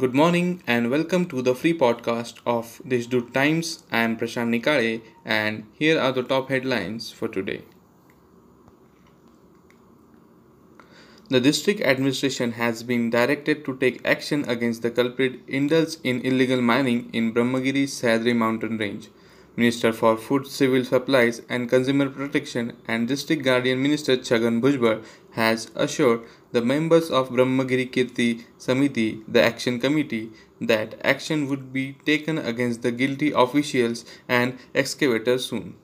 Good morning and welcome to the free podcast of Deshdoot Times. I am Prashant Nikale and here are the top headlines for today. The district administration has been directed to take action against the culprit indulged in illegal mining in Brahmagiri Sahyadri mountain range. Minister for Food, Civil Supplies and Consumer Protection and District Guardian Minister Chhagan Bhujbal has assured the members of Brahmagiri Kruti Samiti, the action committee, that action would be taken against the guilty officials and excavators soon.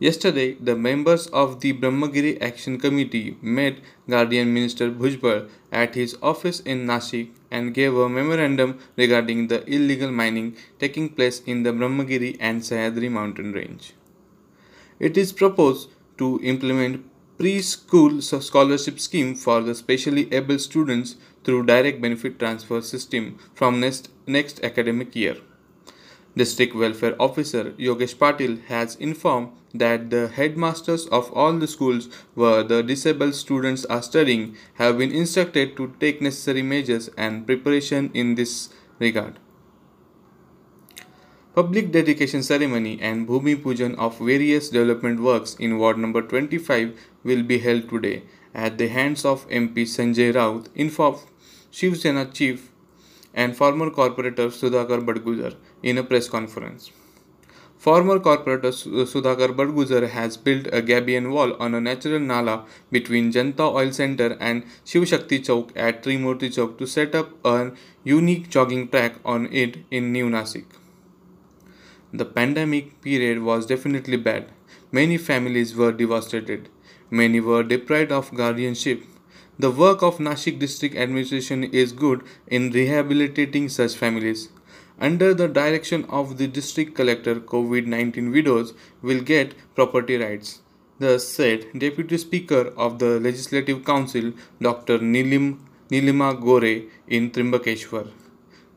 Yesterday, the members of the Brahmagiri Action Committee met Guardian Minister Bhujbal at his office in Nashik and gave a memorandum regarding the illegal mining taking place in the Brahmagiri and Sahyadri mountain range. It is proposed to implement preschool scholarship scheme for the specially able students through direct benefit transfer system from next, next academic year. District Welfare Officer Yogesh Patil has informed that the headmasters of all the schools where the disabled students are studying have been instructed to take necessary measures and preparation in this regard. Public dedication ceremony and Bhumi Pujan of various development works in Ward number 25 will be held today at the hands of MP Sanjay Raut, informed Shiv Sena Chief and former corporator Sudhakar Badgujar in a press conference. Former corporator Sudhakar Badgujar has built a gabion wall on a natural nala between Janta Oil Center and Shiv Shakti Chowk at Trimurti Chowk to set up a unique jogging track on it in New Nashik. The pandemic period was definitely bad. Many families were devastated. Many were deprived of guardianship the work of Nashik district administration is good in rehabilitating such families. Under the direction of the district collector, COVID 19 widows will get property rights. The said Deputy Speaker of the Legislative Council, Dr. Nilim, Nilima Gorhe in Trimbakeshwar.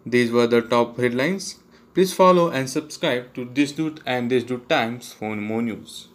These were the top headlines. Please follow and subscribe to Deshdoot and Deshdoot Times for more news.